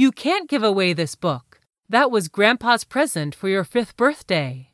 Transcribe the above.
You can't give away this book. That was Grandpa's present for your fifth birthday.